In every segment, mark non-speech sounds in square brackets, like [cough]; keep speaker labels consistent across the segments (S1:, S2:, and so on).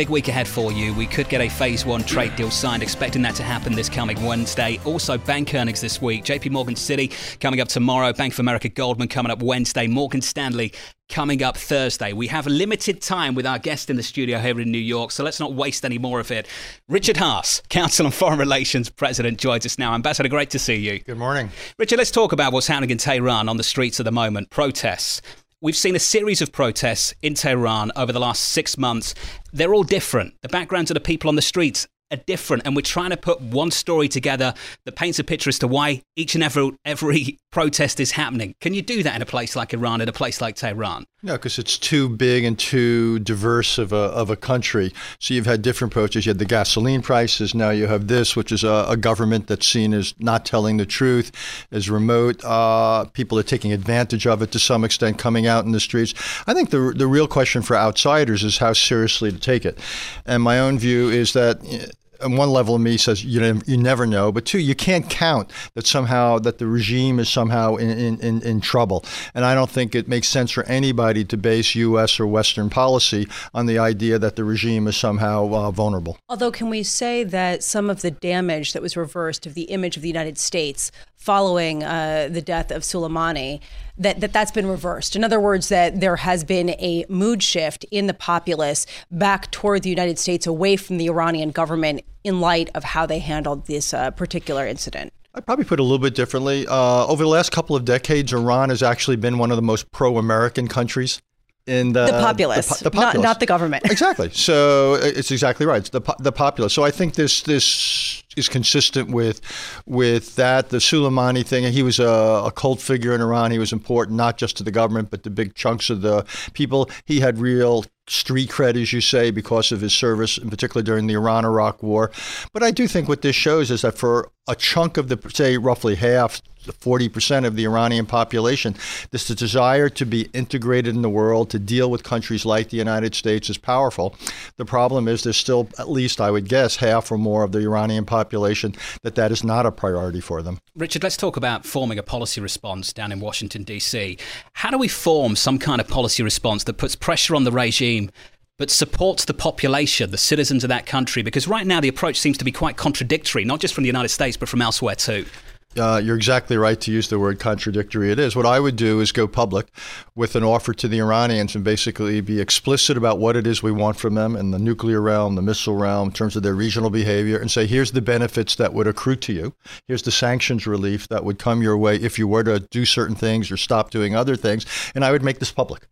S1: Big week ahead for you. We could get a phase one trade deal signed, expecting that to happen this coming Wednesday. Also, bank earnings this week. JP Morgan Citi coming up tomorrow. Bank of America Goldman coming up Wednesday. Morgan Stanley coming up Thursday. We have limited time with our guest in the studio here in New York, so let's not waste any more of it. Richard Haass, Council on Foreign Relations President, joins us now. Ambassador, great to see you.
S2: Good morning.
S1: Richard, let's talk about what's happening in Tehran on the streets at the moment. Protests. We've seen a series of protests in Tehran over the last six months. They're all different. The backgrounds of the people on the streets are different, and we're trying to put one story together that paints a picture as to why each and every every protest is happening. Can you do that in a place like Iran, in a place like Tehran?
S2: No, because it's too big and too diverse of a, of a country. So you've had different approaches. You had the gasoline prices. Now you have this, which is a, a government that's seen as not telling the truth, as remote. Uh, people are taking advantage of it to some extent, coming out in the streets. I think the the real question for outsiders is how seriously to take it. And my own view is that on one level of me says you know, you never know, but two, you can't count that somehow that the regime is somehow in, in, in trouble. And I don't think it makes sense for anybody to base U.S. or Western policy on the idea that the regime is somehow uh, vulnerable.
S3: Although, can we say that some of the damage that was reversed of the image of the United States following uh, the death of Soleimani, that, that that's been reversed. In other words, that there has been a mood shift in the populace back toward the United States, away from the Iranian government, in light of how they handled this uh, particular incident.
S2: I'd probably put it a little bit differently. Uh, over the last couple of decades, Iran has actually been one of the most pro-American countries in the,
S3: the populace,
S2: the, the populace.
S3: Not, not, the government.
S2: exactly. So it's exactly right. It's the the populace. So I think this this is consistent with with that. The Soleimani thing. He was a, a cult figure in Iran. He was important not just to the government but to big chunks of the people. He had real street cred, as you say, because of his service, in particular during the Iran Iraq War. But I do think what this shows is that for a chunk of the, say, roughly half, 40% of the Iranian population, this desire to be integrated in the world, to deal with countries like the United States is powerful. The problem is there's still, at least I would guess, half or more of the Iranian population that that is not a priority for them.
S1: Richard, let's talk about forming a policy response down in Washington, D.C. How do we form some kind of policy response that puts pressure on the regime but supports the population, the citizens of that country? Because right now the approach seems to be quite contradictory, not just from the United States, but from elsewhere too.
S2: Uh, you're exactly right to use the word contradictory. It is. What I would do is go public with an offer to the Iranians and basically be explicit about what it is we want from them in the nuclear realm, the missile realm, in terms of their regional behavior, and say, here's the benefits that would accrue to you. Here's the sanctions relief that would come your way if you were to do certain things or stop doing other things. And I would make this public.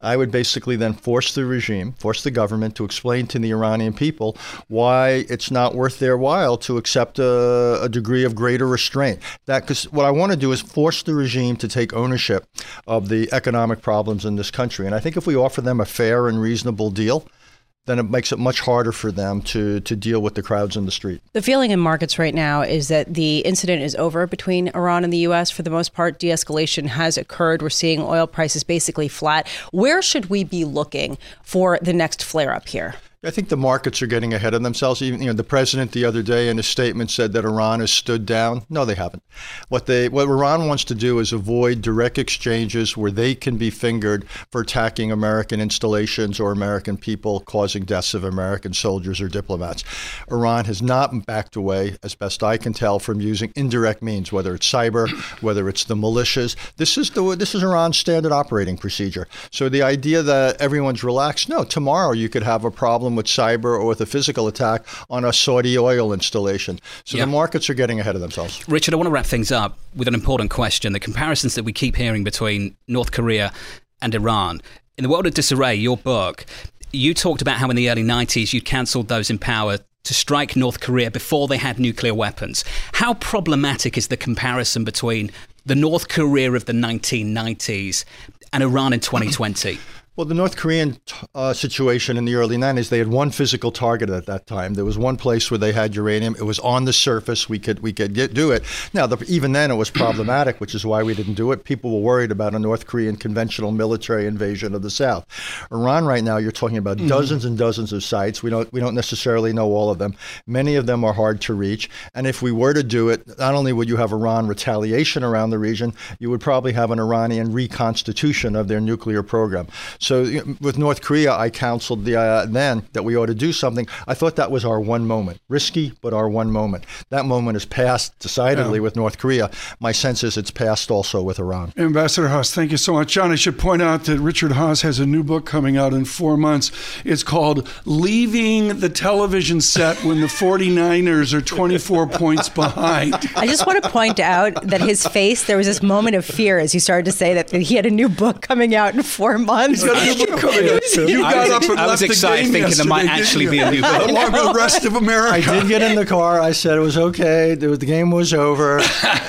S2: I would basically then force the regime, force the government to explain to the Iranian people why it's not worth their while to accept a, a degree of greater restraint. That because what I want to do is force the regime to take ownership of the economic problems in this country. And I think if we offer them a fair and reasonable deal, then it makes it much harder for them to, to deal with the crowds in the street.
S3: The feeling in markets right now is that the incident is over between Iran and the U.S. For the most part, de escalation has occurred. We're seeing oil prices basically flat. Where should we be looking for the next flare up here?
S2: I think the markets are getting ahead of themselves. Even you know, the president the other day in his statement said that Iran has stood down. No, they haven't. What they what Iran wants to do is avoid direct exchanges where they can be fingered for attacking American installations or American people, causing deaths of American soldiers or diplomats. Iran has not backed away, as best I can tell, from using indirect means, whether it's cyber, whether it's the militias. This is the this is Iran's standard operating procedure. So the idea that everyone's relaxed, no, tomorrow you could have a problem problem with cyber or with a physical attack on a Saudi oil installation. So the markets are getting ahead of themselves.
S1: Richard, I want to wrap things up with an important question. The comparisons that we keep hearing between North Korea and Iran. In the world of disarray, your book, you talked about how in the early 90s you cancelled those in power to strike North Korea before they had nuclear weapons. How problematic is the comparison between the North Korea of the 1990s and Iran in 2020? [clears throat]
S2: Well, the North Korean uh, situation in the early 90s, they had one physical target at that time. There was one place where they had uranium. It was on the surface. We could we could get, do it. Now, the, even then, it was problematic, which is why we didn't do it. People were worried about a North Korean conventional military invasion of the South. Iran, right now, you're talking about mm-hmm. dozens and dozens of sites. We don't we don't necessarily know all of them. Many of them are hard to reach. And if we were to do it, not only would you have Iran retaliation around the region, you would probably have an Iranian reconstitution of their nuclear program. So with North Korea, I counseled the, uh, then that we ought to do something. I thought that was our one moment, risky, but our one moment. That moment is past decidedly yeah. with North Korea. My sense is it's past also with Iran.
S4: Ambassador Haass, thank you so much. John, I should point out that Richard Haass has a new book coming out in four months. It's called Leaving the Television Set When the 49ers Are 24 Points Behind.
S3: I just want to point out that his face, there was this moment of fear as you started to say that he had a new book coming out in four months.
S4: He's got a you got
S1: was,
S4: up and
S1: I
S4: was
S1: excited thinking there might actually be a new book.
S4: Along with the rest of America.
S2: I did get in the car. I said it was okay. The game was over.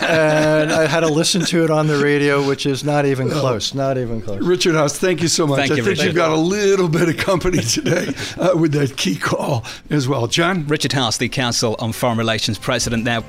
S2: and I had to listen to it on the radio, which is not even close. Not even close.
S4: Richard Haass, thank you so much.
S1: Thank
S4: I
S1: you,
S4: think
S1: Richard.
S4: you've got a little bit of company today uh, with that key call as well. John?
S1: Richard Haass, the Council on Foreign Relations President there.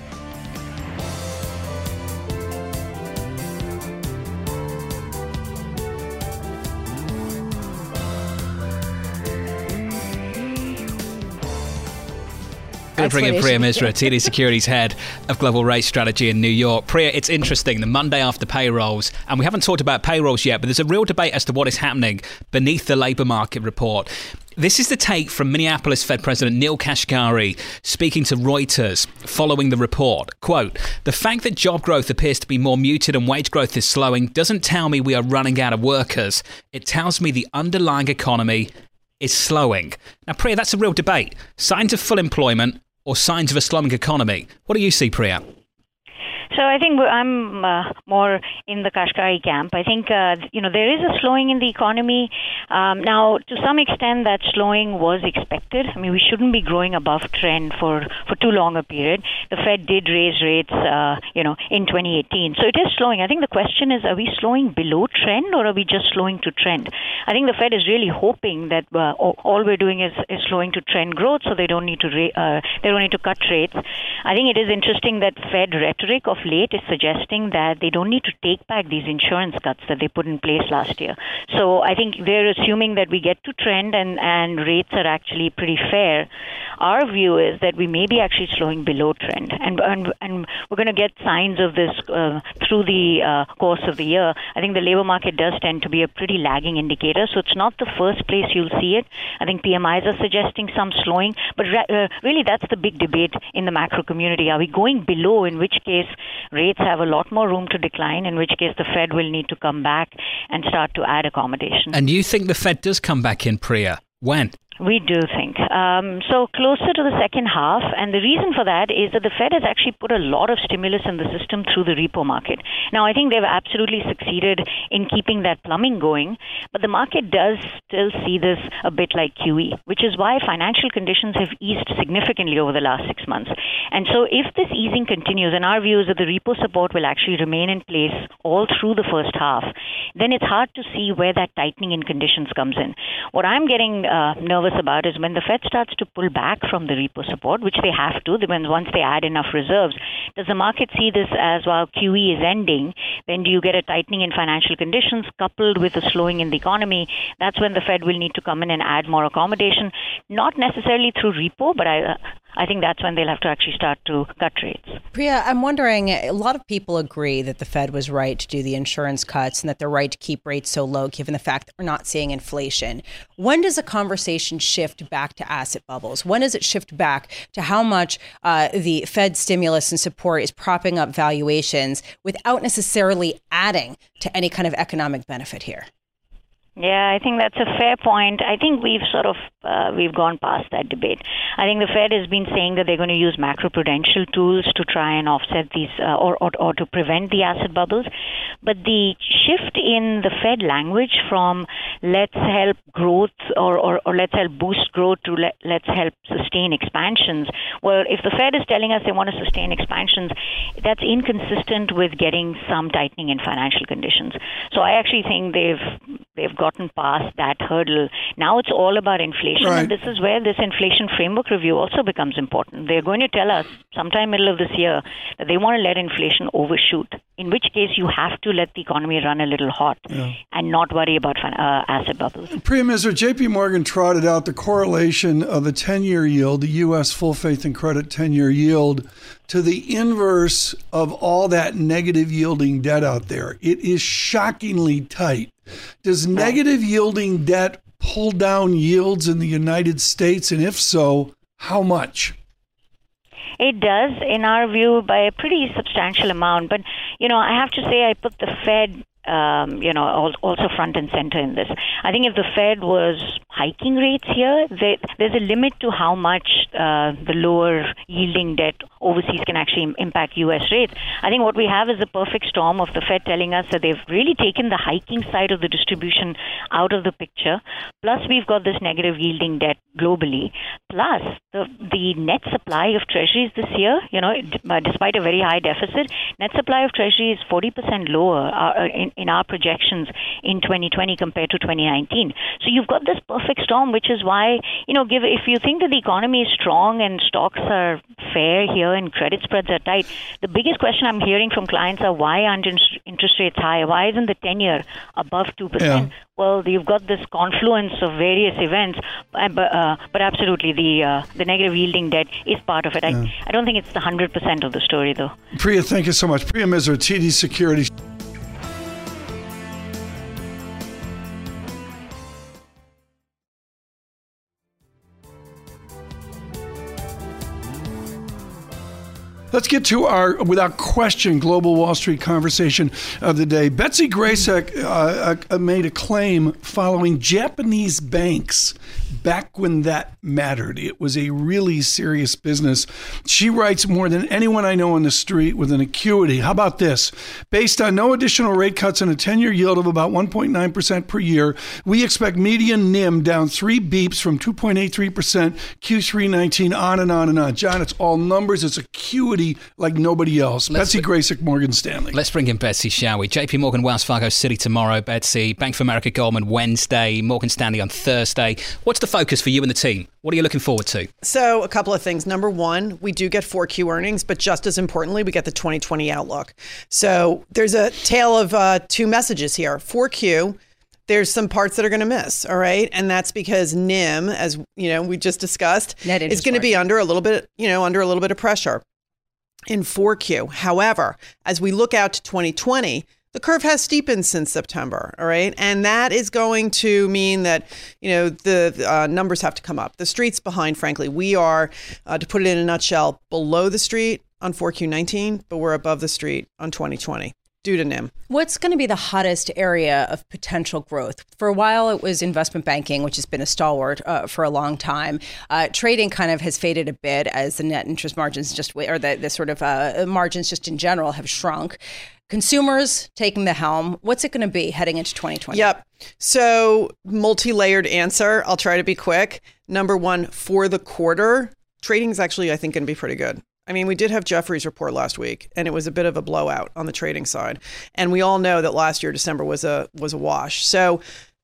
S1: Going to bring in Priya Misra, TD Securities Head of Global Rate Strategy in New York. Priya, it's interesting, the Monday after payrolls, and we haven't talked about payrolls yet, but there's a real debate as to what is happening beneath the labour market report. This is the take from Minneapolis Fed President Neel Kashkari speaking to Reuters following the report. Quote, the fact that job growth appears to be more muted and wage growth is slowing doesn't tell me we are running out of workers. It tells me the underlying economy is slowing. Now, Priya, that's a real debate. Signs of full employment or signs of a slowing economy. What do you see, Priya?
S5: So I think I'm uh, more in the Kashkari camp. I think uh, you know there is a slowing in the economy. Um, now, to some extent, that slowing was expected. I mean, we shouldn't be growing above trend for for too long a period. The Fed did raise rates, uh, you know, in 2018, so it is slowing. I think the question is, are we slowing below trend or are we just slowing to trend? I think the Fed is really hoping that uh, all we're doing is, is slowing to trend growth, so they don't need to ra- uh, they don't need to cut rates. I think it is interesting that Fed rhetoric of late is suggesting that they don't need to take back these insurance cuts that they put in place last year. So I think they're assuming that we get to trend and, and rates are actually pretty fair. Our view is that we may be actually slowing below trend, and and, and we're going to get signs of this uh, through the uh, course of the year. I think the labor market does tend to be a pretty lagging indicator, so it's not the first place you'll see it. I think PMIs are suggesting some slowing, but re- uh, really that's the big debate in the macro community. Are we going below? In which case, rates have a lot more room to decline, in which case the Fed will need to come back and start to add accommodation.
S1: And you think the Fed does come back in, Priya? When?
S5: We do think. Um, so closer to the second half, and the reason for that is that the Fed has actually put a lot of stimulus in the system through the repo market. Now, I think they've absolutely succeeded in keeping that plumbing going, but the market does still see this a bit like QE, which is why financial conditions have eased significantly over the last six months. And so, if this easing continues, and our view is that the repo support will actually remain in place all through the first half, then it's hard to see where that tightening in conditions comes in. What I'm getting uh, nervous nervous about is when the Fed starts to pull back from the repo support, which they have to, when once they add enough reserves, does the market see this as while QE is ending, then do you get a tightening in financial conditions coupled with a slowing in the economy? That's when the Fed will need to come in and add more accommodation, not necessarily through repo, but I, I think that's when they'll have to actually start to cut rates.
S3: Priya, I'm wondering a lot of people agree that the Fed was right to do the insurance cuts and that they're right to keep rates so low given the fact that we're not seeing inflation. When does a conversation shift back to asset bubbles? When does it shift back to how much uh, the Fed stimulus and support is propping up valuations without necessarily adding to any kind of economic benefit here?
S5: Yeah, I think that's a fair point. I think we've sort of uh, we've gone past that debate. I think the Fed has been saying that they're going to use macroprudential tools to try and offset these uh, or, or or to prevent the asset bubbles. But the shift in the Fed language from let's help growth or, or, or let's help boost growth to let, let's help sustain expansions. Well, if the Fed is telling us they want to sustain expansions, that's inconsistent with getting some tightening in financial conditions. So I actually think they've they've gotten past that hurdle. Now it's all about inflation,
S4: Right.
S5: and this is where this inflation framework review also becomes important. They're going to tell us sometime middle of this year that they want to let inflation overshoot. In which case, you have to let the economy run a little hot and not worry about uh, asset bubbles.
S4: Priya Misra, JP Morgan trotted out the correlation of the 10 year yield, the U.S. full faith and credit 10 year yield, to the inverse of all that negative yielding debt out there. It is shockingly tight. Does negative yielding debt pull down yields in the United States? And if so, how much?
S5: It does, in our view, by a pretty substantial amount. But you know, I have to say, I put the Fed, um, you know, also front and center in this. I think if the Fed was hiking rates here, they, there's a limit to how much uh, the lower yielding debt overseas can actually impact U.S. rates. I think what we have is a perfect storm of the Fed telling us that they've really taken the hiking side of the distribution out of the picture. Plus, we've got this negative yielding debt globally. Plus, the the net supply of treasuries this year, you know, uh, despite a very high deficit, net supply of treasuries is 40% lower uh, in, in our projections in 2020 compared to 2019. So you've got this perfect storm, which is why, you know, give if you think that the economy is strong and stocks are fair here and credit spreads are tight, the biggest question I'm hearing from clients are why aren't interest rates high? Why isn't the 10 year above 2%?
S4: Yeah.
S5: Well, you've got this confluence of various events, uh, but, uh, but absolutely the uh, the negative yielding debt is part of it. I, I don't think it's the hundred percent of the story, though.
S4: Priya, thank you so much. Priya Misra, TD Securities. Let's get to our, without question, global Wall Street conversation of the day. Betsy Graseck uh, uh, made a claim following Japanese banks back when that mattered. It was a really serious business. She writes more than anyone I know on the street with an acuity. How about this? Based on no additional rate cuts and a 10 year yield of about 1.9% per year, we expect median NIM down three beeps from 2.83% Q3 19 on and on and on. John, it's all numbers, it's acuity like nobody else.
S1: Let's
S4: Betsy Graseck, Morgan Stanley.
S1: Let's bring in Betsy, shall we? JP Morgan, Wells Fargo Citi tomorrow, Betsy. Bank of America, Goldman Wednesday, Morgan Stanley on Thursday. What's the focus for you and the team? What are you looking forward to?
S6: So, a couple of things. Number one, we do get 4Q earnings, but just as importantly, we get the 2020 outlook. So, there's a tale of uh, two messages here. 4Q, there's some parts that are going to miss, all right? And that's because NIM, as you know, we just discussed, is going to be under a little bit, you know, under a little bit of pressure in 4Q. However, as we look out to 2020, the curve has steepened since September, all right? And that is going to mean that, you know, the uh, numbers have to come up. The street's behind, frankly. We are, uh, to put it in a nutshell, below the street on 4Q19, but we're above the street on 2020 due to NIM.
S3: What's going to be the hottest area of potential growth? For a while, it was investment banking, which has been a stalwart uh, for a long time. Uh, trading kind of has faded a bit as the net interest margins just, or the, the sort of uh, margins just in general have shrunk. Consumers taking the helm. What's it going to be heading into 2020?
S6: Yep. So, multi layered answer. I'll try to be quick. Number one, for the quarter, trading is actually, I think, going to be pretty good. I mean, we did have Jefferies report last week, and it was a bit of a blowout on the trading side. And we all know that last year December was a was a wash. So,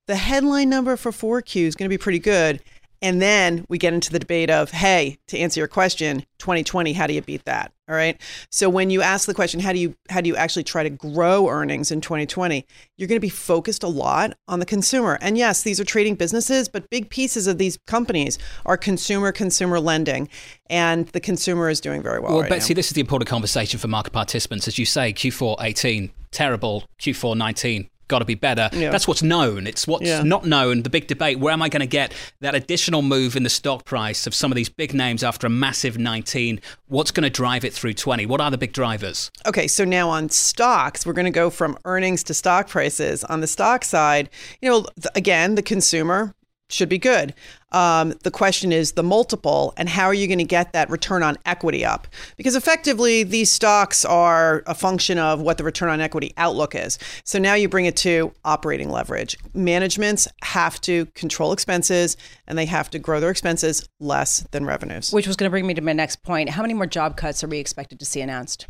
S6: the headline number for 4Q is going to be pretty good. And then we get into the debate of, hey, to answer your question, 2020, how do you beat that? All right. So when you ask the question, how do you how do you actually try to grow earnings in 2020? You're going to be focused a lot on the consumer. And yes, these are trading businesses, but big pieces of these companies are consumer consumer lending, and the consumer is doing very well.
S1: Well,
S6: right
S1: Betsy,
S6: now.
S1: this is the important conversation for market participants. As you say, Q4 18, terrible. Q4 19, got to be better.
S6: Yeah.
S1: That's what's known. It's what's
S6: Yeah.
S1: not known. The big debate where am I going to get that additional move in the stock price of some of these big names after a massive 19? What's going to drive it through 20? What are the big drivers?
S6: Okay, so now on stocks, we're going to go from earnings to stock prices. On the stock side, you know, again, the consumer should be good. Um, the question is the multiple and how are you going to get that return on equity up? Because effectively, these stocks are a function of what the return on equity outlook is. So now you bring it to operating leverage. Managements have to control expenses and they have to grow their expenses less than revenues.
S3: Which was going to bring me to my next point. How many more job cuts are we expected to see announced?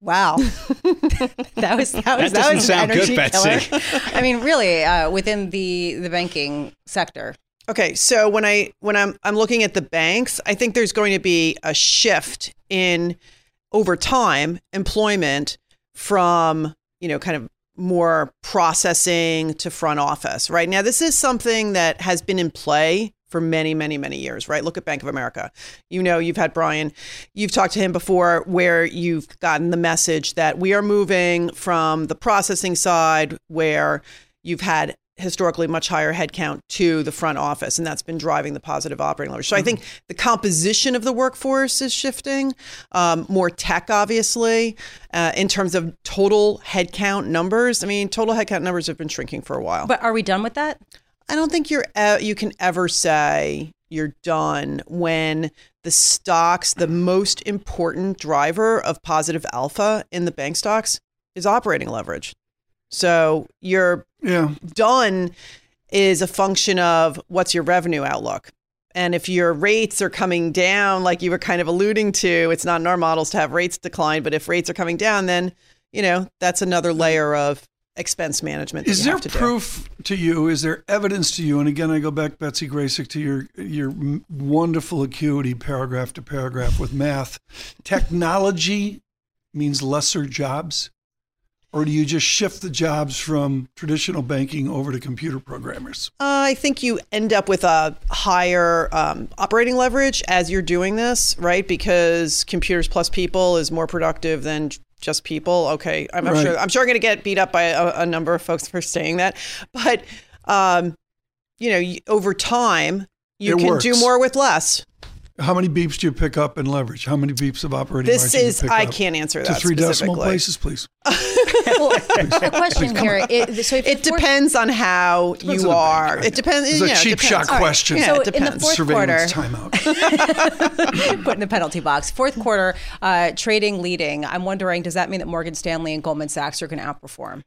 S3: Wow, [laughs] that was that was
S1: That doesn't
S3: was an
S1: sound good,
S3: energy
S1: Betsy.
S3: killer. I mean, really, uh, within the the banking sector.
S6: Okay, so when I when I'm I'm looking at the banks, I think there's going to be a shift in over time employment from, you know, kind of more processing to front office. Right now this is something that has been in play for many many many years, right? Look at Bank of America. You know, you've had Brian, you've talked to him before where you've gotten the message that we are moving from the processing side where you've had historically much higher headcount to the front office, and that's been driving the positive operating leverage. So I think the composition of the workforce is shifting, um, more tech, obviously, uh, in terms of total headcount numbers. I mean, total headcount numbers have been shrinking for a while.
S3: But are we done with that?
S6: I don't think you're you can ever say you're done when the stocks, the most important driver of positive alpha in the bank stocks is operating leverage. So you're
S4: Yeah.
S6: done is a function of what's your revenue outlook. And if your rates are coming down, like you were kind of alluding to, it's not in our models to have rates decline, but if rates are coming down, then you know that's another mm-hmm. layer of expense management.
S4: Is there
S6: to do.
S4: proof to you? Is there evidence to you? And again, I go back, Betsy Graseck, to your your wonderful acuity, paragraph to paragraph with math. Technology means lesser jobs, or do you just shift the jobs from traditional banking over to computer programmers?
S6: Uh, I think you end up with a higher um, operating leverage as you're doing this, right? Because computers plus people is more productive than just people. Okay, I'm, I'm
S4: Right.
S6: sure. I'm sure I'm going to get beat up by a, a number of folks for saying that, but um, you know, over time, you
S4: It
S6: can
S4: works.
S6: do more with less.
S4: How many beeps do you pick up in leverage? How many beeps of operating
S6: This
S4: margin do you
S6: is
S4: pick
S6: I
S4: up?
S6: can't answer that to
S4: three decimal places, please. [laughs]
S3: Well, the question here is so if
S6: It
S3: the fourth-
S6: depends on how
S4: Depends
S6: you
S4: the bank,
S6: are. It depends.
S4: It's
S6: you
S4: a
S6: know, it
S4: cheap
S6: depends.
S4: shot
S6: All right.
S4: question.
S6: Yeah,
S3: So
S6: it
S3: in the fourth
S4: Surveillance
S3: quarter-
S4: timeout. [laughs] [laughs]
S3: put in the penalty box. Fourth quarter, uh, trading leading. I'm wondering, does that mean that Morgan Stanley and Goldman Sachs are going to outperform?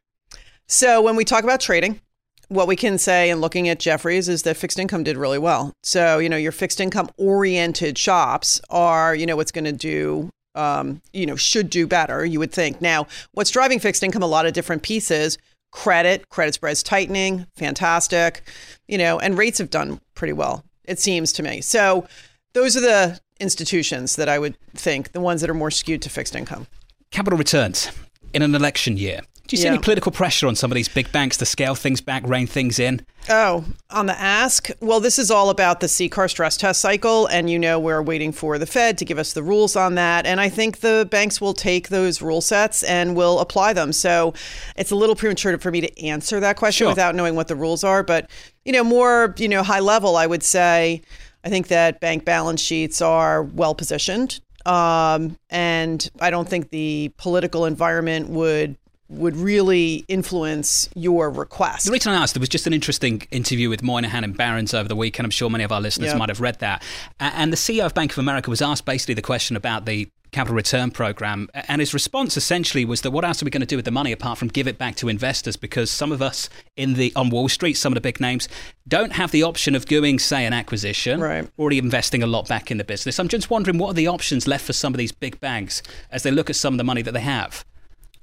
S6: So when we talk about trading, what we can say in looking at Jefferies is that fixed income did really well. So, you know, your fixed income oriented shops are, you know, what's going to do um, you know, should do better, you would think. Now, what's driving fixed income a lot of different pieces, credit, credit spreads tightening, fantastic, you know, and rates have done pretty well, it seems to me. So, those are the institutions that I would think, the ones that are more skewed to fixed income.
S1: Capital returns in an election year. Do you see
S6: Yeah.
S1: any political pressure on some of these big banks to scale things back, rein things in?
S6: Oh, on the ask? Well, this is all about the CCAR stress test cycle. And you know, we're waiting for the Fed to give us the rules on that. And I think the banks will take those rule sets and will apply them. So it's a little premature for me to answer that question
S1: Sure.
S6: without knowing what the rules are. But, you know, more, you know, high level, I would say I think that bank balance sheets are well positioned. Um, and I don't think the political environment would would really influence your request.
S1: The reason I asked, there was just an interesting interview with Moynihan and Barron's over the weekend. I'm sure many of our listeners
S6: Yeah.
S1: might have read that. And the CEO of Bank of America was asked basically the question about the capital return program. And his response essentially was that what else are we going to do with the money apart from give it back to investors? Because some of us in the on Wall Street, some of the big names, don't have the option of doing, say, an acquisition,
S6: Right.
S1: already investing a lot back in the business. I'm just wondering what are the options left for some of these big banks as they look at some of the money that they have?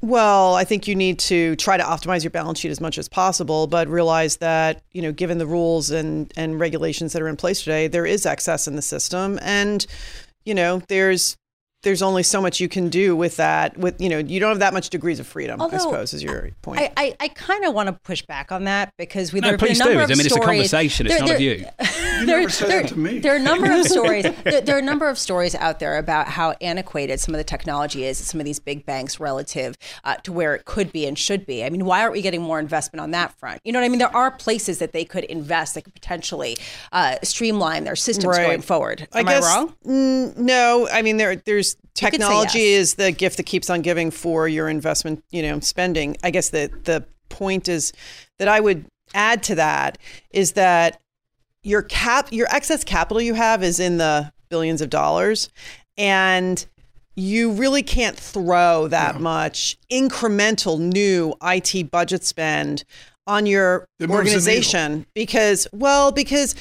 S6: Well, I think you need to try to optimize your balance sheet as much as possible, but realize that, you know, given the rules and, and regulations that are in place today, there is excess in the system. And, you know, there's there's only so much you can do with that. With you know, you don't have that much degrees of freedom. I suppose is your point.
S3: I, I, I kind of want to push back on that because we
S1: No,
S3: there have
S1: please
S3: a number
S1: do.
S3: of
S1: I mean, it's a
S3: stories-
S1: conversation. It's
S3: there-
S1: not a
S3: there-
S1: view. [laughs]
S4: You
S3: there,
S4: never said
S3: there-
S4: that to me.
S3: there are a number of [laughs] stories. There, there are a number of stories out there about how antiquated some of the technology is at some of these big banks relative uh, to where it could be and should be. I mean, why aren't we getting more investment on that front? You know what I mean? There are places that they could invest that could potentially uh, streamline their systems
S6: Right.
S3: going forward.
S6: I
S3: Am
S6: guess
S3: I wrong?
S6: mm, no. I mean, there there's technology
S3: yes.
S6: is the gift that keeps on giving for your investment, you know, spending. I guess the the point is that I would add to that is that your cap your excess capital you have is in the billions of dollars and you really can't throw that much incremental new IT budget spend on your
S4: It moves the needle.
S6: organization because well because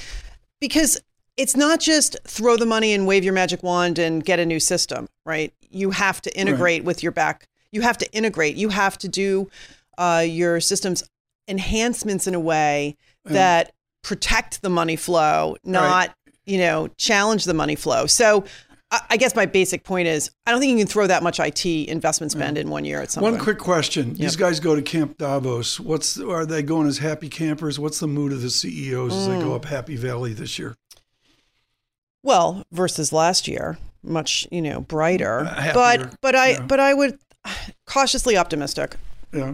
S6: because it's not just throw the money and wave your magic wand and get a new system, right? You have to integrate with your back You have to integrate. You have to do uh, your systems enhancements in a way that protect the money flow, not you know challenge the money flow. So. I I guess my basic point is I don't think you can throw that much IT investment spend in one year at some
S4: One
S6: point.
S4: quick question: These guys go to Camp Davos. What's are they going as happy campers? What's the mood of the CEOs as they go
S6: Mm.
S4: up Happy Valley this year?
S6: Well, versus last year, much you know brighter.
S4: Happier,
S6: but but I
S4: yeah.
S6: but I would [sighs] cautiously optimistic.
S4: Yeah.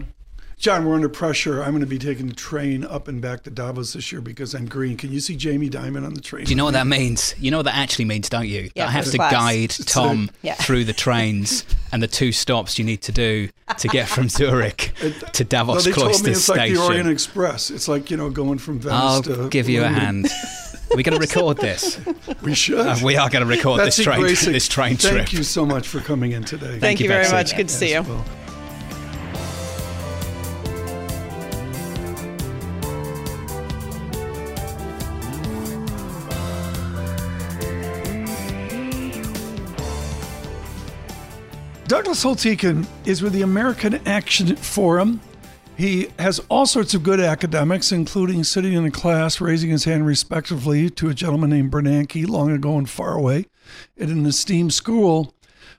S4: John, we're under pressure. I'm going to be taking the train up and back to Davos this year because I'm green. Can you see Jamie Dimon on the train?
S1: Do you know what that means? You know what that actually means, don't you?
S6: Yeah,
S1: that I have to
S6: class.
S1: guide Tom
S6: Yeah.
S1: through the trains and the two stops you need to do to get from Zurich [laughs] to Davos
S4: No,
S1: Davos
S4: they told me
S1: Klosters
S4: it's like the Orient Express. It's like you know going from Venice
S1: I'll
S4: to.
S1: give you a hand. [laughs] Are we going to record this? [laughs]
S4: We should.
S1: Uh, we are going to record this train,
S4: Grayson, [laughs]
S1: this train trip.
S4: Thank you so much for coming in today.
S6: Thank,
S1: you,
S6: you very
S1: Betsy.
S6: much. Good to see you.
S4: Well. Douglas Holtz-Eakin is with the American Action Forum. He has all sorts of good academics, including sitting in a class, raising his hand respectively to a gentleman named Bernanke long ago and far away at an esteemed school.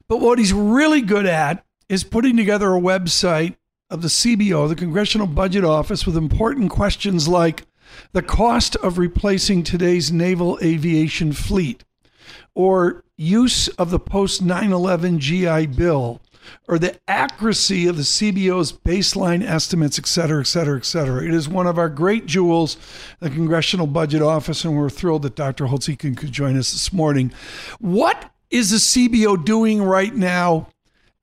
S4: But what he's really good at is putting together a website of the CBO, the Congressional Budget Office, with important questions like the cost of replacing today's naval aviation fleet, or use of the post 9 11 GI Bill, or the accuracy of the CBO's baseline estimates, et cetera, et cetera, et cetera. It is one of our great jewels, the Congressional Budget Office, and we're thrilled that Dr. Holtz-Eakin could join us this morning. What is the CBO doing right now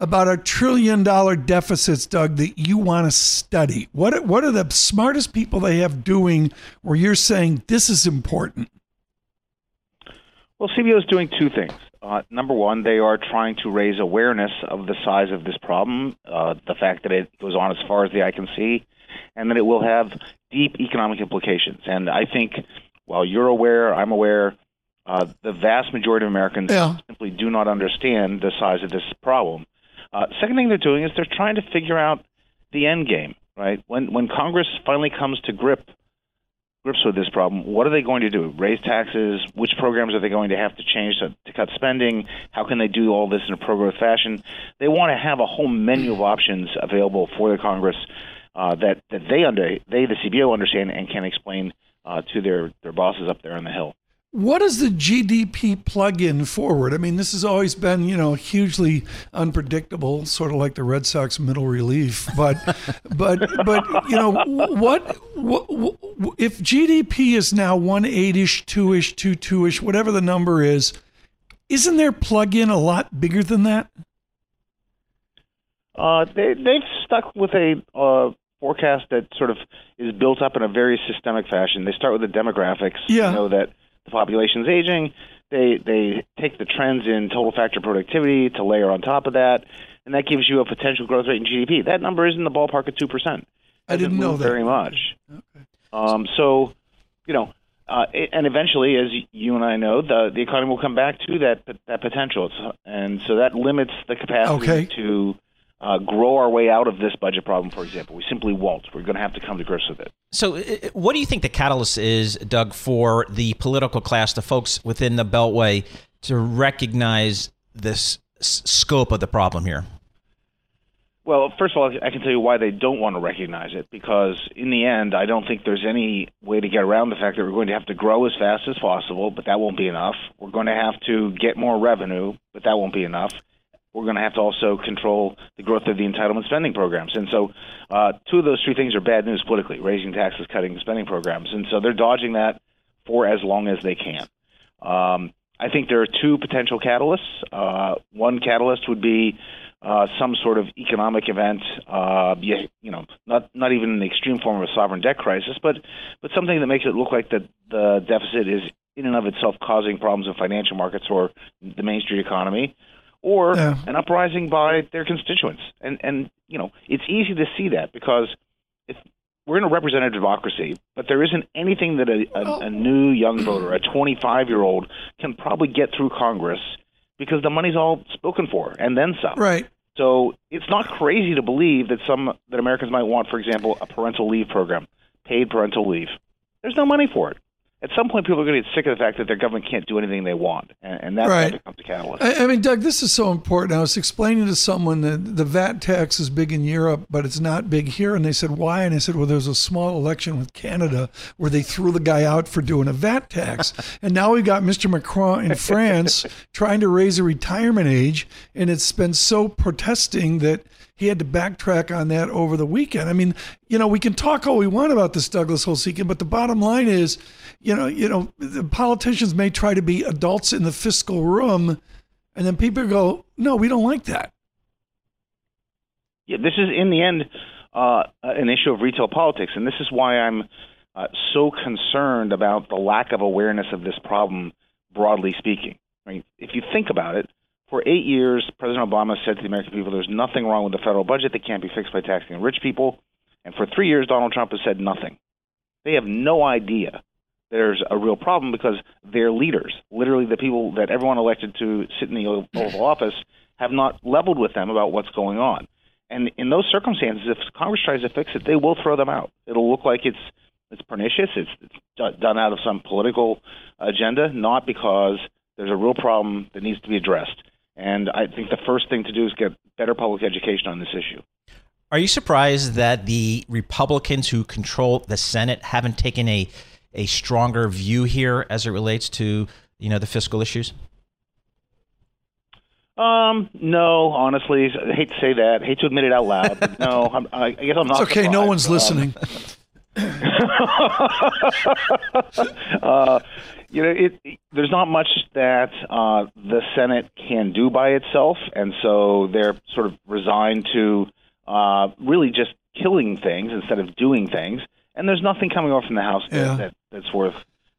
S4: about a trillion dollar deficits, Doug, that you want to study? What, what are the smartest people they have doing where you're saying this is important?
S7: Well, CBO is doing two things. Uh, number one, they are trying to raise awareness of the size of this problem, uh, the fact that it goes on as far as the eye can see, and that it will have deep economic implications. And I think, while you're aware, I'm aware, uh, the vast majority of Americans
S4: Yeah.
S7: simply do not understand the size of this problem. Uh, second thing they're doing is they're trying to figure out the end game. Right when when Congress finally comes to grip grips with this problem, what are they going to do? Raise taxes? Which programs are they going to have to change to, to cut spending? How can they do all this in a pro growth fashion? They want to have a whole menu of options available for the Congress uh, that that they under they the CBO understand and can explain uh, to their their bosses up there on the hill.
S4: What does the GDP plug in forward? I mean, this has always been, you know, hugely unpredictable, sort of like the Red Sox middle relief. But, [laughs] but, but, you know, what, what, what if GDP is now one eight ish, two ish, two two ish, whatever the number is? Isn't their plug in a lot bigger than that?
S7: Uh, they they've stuck with a uh, forecast that sort of is built up in a very systemic fashion. They start with the demographics.
S4: Yeah.
S7: You know that the population's aging. They they take the trends in total factor productivity to layer on top of that, and that gives you a potential growth rate in GDP. That number is in the ballpark of two percent.
S4: I didn't know that.
S7: very much. Um, so, you know, uh, it- and eventually, as you and I know, the the economy will come back to that that potential, It's- and so that limits the capacity
S4: Okay.
S7: to uh, grow our way out of this budget problem. For example, we simply won't. We're going to have to come to grips with it.
S8: So, what do you think the catalyst is, Doug, for the political class, the folks within the Beltway, to recognize this s- scope of the problem here?
S7: Well, first of all, I can tell you why they don't want to recognize it because, in the end, I don't think there's any way to get around the fact that we're going to have to grow as fast as possible, but that won't be enough. We're going to have to get more revenue, but that won't be enough. We're going to have to also control the growth of the entitlement spending programs. And so, uh, two of those three things are bad news politically raising taxes, cutting spending programs. And so, they're dodging that for as long as they can. Um, I think there are two potential catalysts. Uh, one catalyst would be uh, some sort of economic event, uh, you, you know, not not even an extreme form of a sovereign debt crisis, but but something that makes it look like the the deficit is in and of itself causing problems in financial markets or the Main Street economy, or
S4: Yeah.
S7: an uprising by their constituents. And and you know, it's easy to see that because if we're in a representative democracy, but there isn't anything that a, a, oh. a new young voter, a 25 year old, can probably get through Congress because the money's all spoken for and then some.
S4: Right.
S7: So it's not crazy to believe that some that Americans might want, for example, a parental leave program, paid parental leave. There's no money for it at some point people are going to get sick of the fact that their government can't do anything they want, and, and that, right. becomes a catalyst.
S4: I, I, mean, Doug, this is so important. I was explaining to someone that the VAT tax is big in Europe, but it's not big here, and they said why? And I said, well, there's a small election with Canada where they threw the guy out for doing a VAT tax, [laughs] and now we've got Mr. Macron in France [laughs] trying to raise a retirement age, and it's been so protesting that he had to backtrack on that over the weekend. I mean, you know, we can talk all we want about this Douglas Holtz-Eakin, but the bottom line is, you know, you know, the politicians may try to be adults in the fiscal room, and then people go, "No, we don't like that."
S7: Yeah, this is in the end uh, an issue of retail politics, and this is why I'm uh, so concerned about the lack of awareness of this problem, broadly speaking. I mean, if you think about it, for eight years, President Obama said to the American people, there's nothing wrong with the federal budget that can't be fixed by taxing rich people. And for three years, Donald Trump has said nothing. They have no idea there's a real problem because their leaders, literally the people that everyone elected to sit in the Oval [clears throat] Office, have not leveled with them about what's going on. And in those circumstances, if Congress tries to fix it, they will throw them out. It'll look like it's it's pernicious. It's, it's done out of some political agenda, not because there's a real problem that needs to be addressed. And I think the first thing to do is get better public education on this issue.
S8: Are you surprised that the Republicans who control the Senate haven't taken a a stronger view here as it relates to you know the fiscal issues?
S7: Um, no, honestly, I hate to say that. I hate to admit it out loud. But no, [laughs] I'm, I guess I'm not.
S4: It's okay.
S7: Surprised.
S4: No one's um, listening. [laughs]
S7: uh, you know, it, it, there's not much that uh, the Senate can do by itself, and so they're sort of resigned to uh, really just killing things instead of doing things. And there's nothing coming off from the House yeah. that, that, that's worth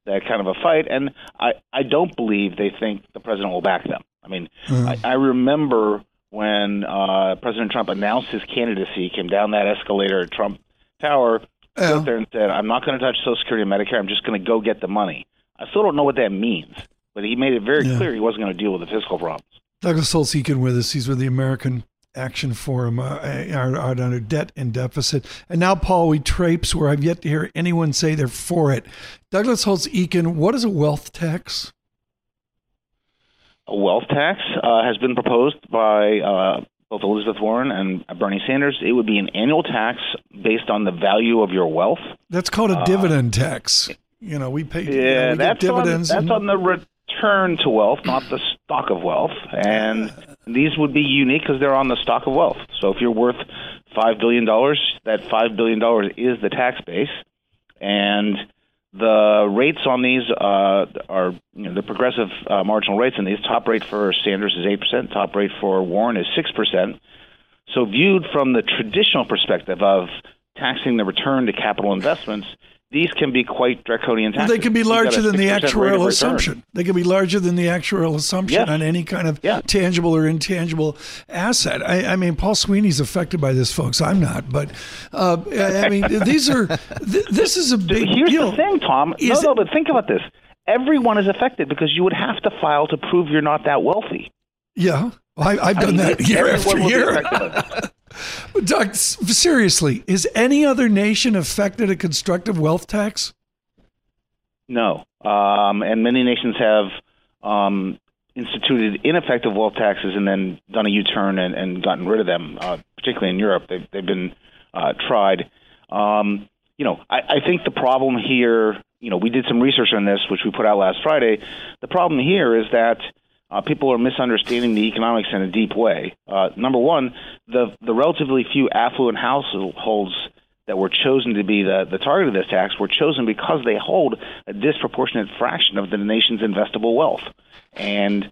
S7: that kind of a fight. And I, I don't believe they think the president will back them. I mean, mm. I, I remember when uh, President Trump announced his candidacy, came down that escalator at Trump Tower, yeah. stood there and said, "I'm not going to touch Social Security and Medicare. I'm just going to go get the money." I still don't know what that means, but he made it very yeah. clear he wasn't going to deal with the fiscal problems.
S4: Douglas Holtz-Eakin with us. He's with the American Action Forum uh, out under debt and deficit. And now, Paul, we traipse where I've yet to hear anyone say they're for it. Douglas Holtz-Eakin, what is a wealth tax?
S7: A wealth tax uh, has been proposed by uh, both Elizabeth Warren and Bernie Sanders. It would be an annual tax based on the value of your wealth.
S4: That's called a uh, dividend tax. You know, we pay.
S7: Yeah,
S4: you know,
S7: we that's dividends. On, that's and, on the return to wealth, not the stock of wealth. And these would be unique because they're on the stock of wealth. So if you're worth five billion dollars, that five billion dollars is the tax base, and the rates on these uh, are you know, the progressive uh, marginal rates, and these top rate for Sanders is eight percent, top rate for Warren is six percent. So viewed from the traditional perspective of taxing the return to capital investments, these can be quite draconian taxes.
S4: Well, they can be larger than the actuarial assumption. They can be larger than the actuarial assumption yes. on any kind of yeah. tangible or intangible asset. I, I, mean, Paul Sweeney's affected by this, folks. I'm not, but uh, I mean, [laughs] these are. Th- this is a big.
S7: Here's
S4: deal.
S7: the thing, Tom. Is no, no, but think about this. Everyone is affected because you would have to file to prove you're not that wealthy.
S4: Yeah, I, have done I mean, that year after year. [laughs] Doug, seriously, is any other nation affected a constructive wealth tax?
S7: No, um, and many nations have um, instituted ineffective wealth taxes and then done a U-turn and, and gotten rid of them. Uh, particularly in Europe, they've they've been uh, tried. Um, you know, I, I think the problem here. You know, we did some research on this, which we put out last Friday. The problem here is that uh, people are misunderstanding the economics in a deep way. Uh, number one, the the relatively few affluent households that were chosen to be the, the target of this tax were chosen because they hold a disproportionate fraction of the nation's investable wealth. And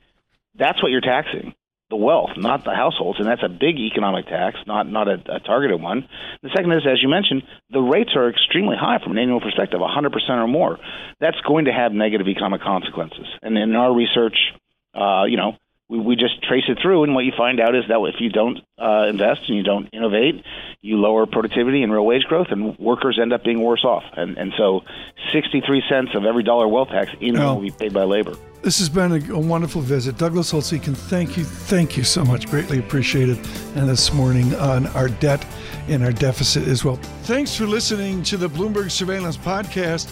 S7: that's what you're taxing the wealth, not the households, and that's a big economic tax, not not a, a, targeted one. The second is, as you mentioned, the rates are extremely high from an annual perspective, 100% or more. That's going to have negative economic consequences. And in our research, uh, you know, we, we just trace it through, and what you find out is that if you don't uh, invest and you don't innovate, you lower productivity and real wage growth, and workers end up being worse off. And and so, 63 cents of every dollar wealth tax in
S4: Well-
S7: will be paid by labor.
S4: This has been a, a wonderful visit. Douglas Holtz-Eakin, thank you, thank you so much. Greatly appreciated. And this morning on our debt and our deficit as well. Thanks for listening to the Bloomberg Surveillance Podcast.